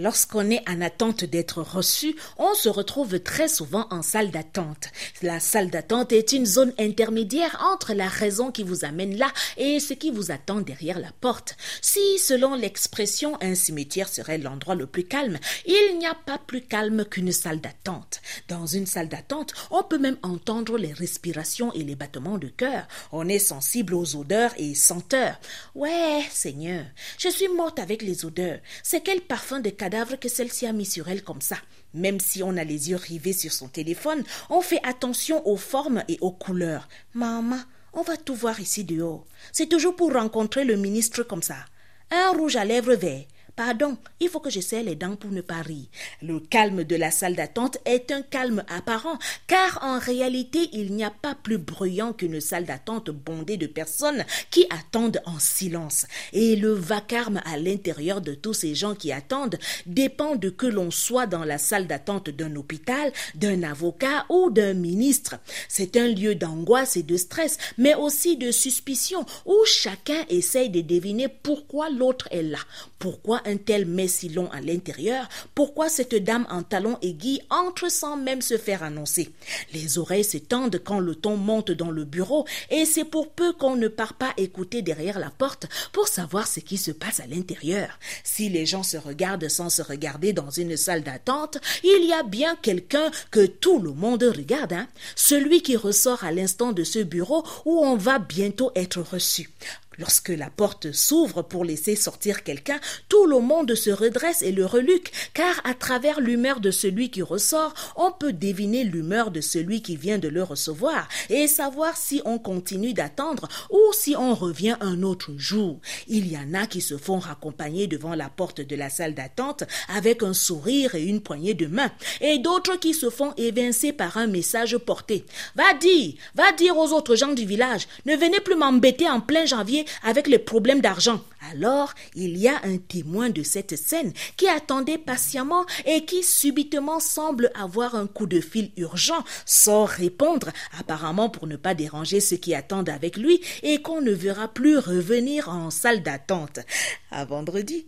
Lorsqu'on est en attente d'être reçu, on se retrouve très souvent en salle d'attente. La salle d'attente est une zone intermédiaire entre la raison qui vous amène là et ce qui vous attend derrière la porte. Si, selon l'expression, un cimetière serait l'endroit le plus calme, il n'y a pas plus calme qu'une salle d'attente. Dans une salle d'attente, on peut même entendre les respirations et les battements de cœur. On est sensible aux odeurs et senteurs. Ouais, Seigneur, je suis morte avec les odeurs. C'est quel parfum de que celle-ci a mis sur elle comme ça. Même si on a les yeux rivés sur son téléphone, on fait attention aux formes et aux couleurs. Maman, on va tout voir ici dehors. C'est toujours pour rencontrer le ministre comme ça. Un rouge à lèvres vert, Pardon, il faut que je les dents pour ne pas rire. Le calme de la salle d'attente est un calme apparent, car en réalité, il n'y a pas plus bruyant qu'une salle d'attente bondée de personnes qui attendent en silence. Et le vacarme à l'intérieur de tous ces gens qui attendent dépend de que l'on soit dans la salle d'attente d'un hôpital, d'un avocat ou d'un ministre. C'est un lieu d'angoisse et de stress, mais aussi de suspicion, où chacun essaye de deviner pourquoi l'autre est là, pourquoi un tel met si long à l'intérieur? Pourquoi cette dame en talons aiguilles entre sans même se faire annoncer? Les oreilles s'étendent quand le ton monte dans le bureau et c'est pour peu qu'on ne part pas écouter derrière la porte pour savoir ce qui se passe à l'intérieur. Si les gens se regardent sans se regarder dans une salle d'attente, il y a bien quelqu'un que tout le monde regarde, hein? celui qui ressort à l'instant de ce bureau où on va bientôt être reçu. Lorsque la porte s'ouvre pour laisser sortir quelqu'un, tout le monde se redresse et le reluque, car à travers l'humeur de celui qui ressort, on peut deviner l'humeur de celui qui vient de le recevoir et savoir si on continue d'attendre ou si on revient un autre jour. Il y en a qui se font raccompagner devant la porte de la salle d'attente avec un sourire et une poignée de main, et d'autres qui se font évincer par un message porté. Va dire, va dire aux autres gens du village, ne venez plus m'embêter en plein janvier avec les problèmes d'argent. Alors, il y a un témoin de cette scène qui attendait patiemment et qui subitement semble avoir un coup de fil urgent sans répondre, apparemment pour ne pas déranger ceux qui attendent avec lui et qu'on ne verra plus revenir en salle d'attente. À vendredi.